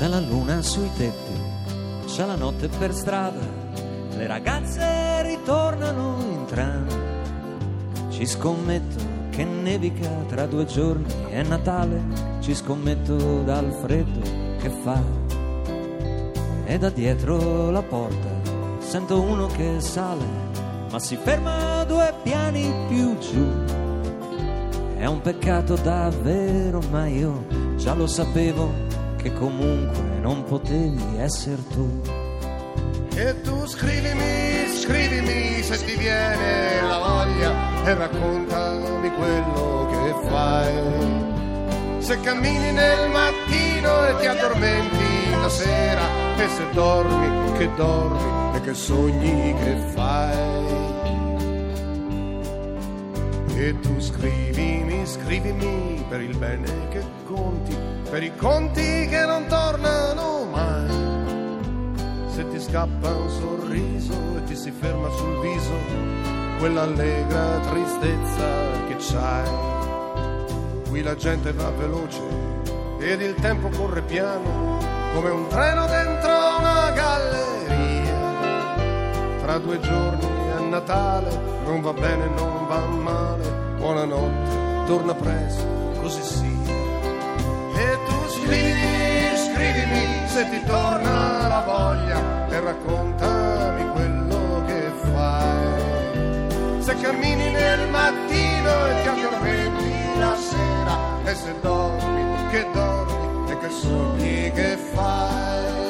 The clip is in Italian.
C'è la luna sui tetti, c'è la notte per strada, le ragazze ritornano in tram. Ci scommetto che nevica tra due giorni, è Natale, ci scommetto dal freddo che fa. E da dietro la porta sento uno che sale, ma si ferma due piani più giù. È un peccato davvero, ma io già lo sapevo che comunque non potevi essere tu. E tu scrivimi, scrivimi se ti viene la voglia e raccontami quello che fai. Se cammini nel mattino e ti addormenti la sera e se dormi, che dormi e che sogni che fai. E tu scrivimi, scrivimi per il bene che conti, per i conti che non tornano mai. Se ti scappa un sorriso e ti si ferma sul viso quell'allegra tristezza che c'hai. Qui la gente va veloce ed il tempo corre piano come un treno dentro una galleria. Tra due giorni è Natale, non va bene, non va male. Torna presto, così sia. E tu scrivimi, scrivimi se ti torna la voglia e raccontami quello che fai. Se cammini nel mattino e ti addormenti la sera e se dormi, che dormi e che sogni che fai.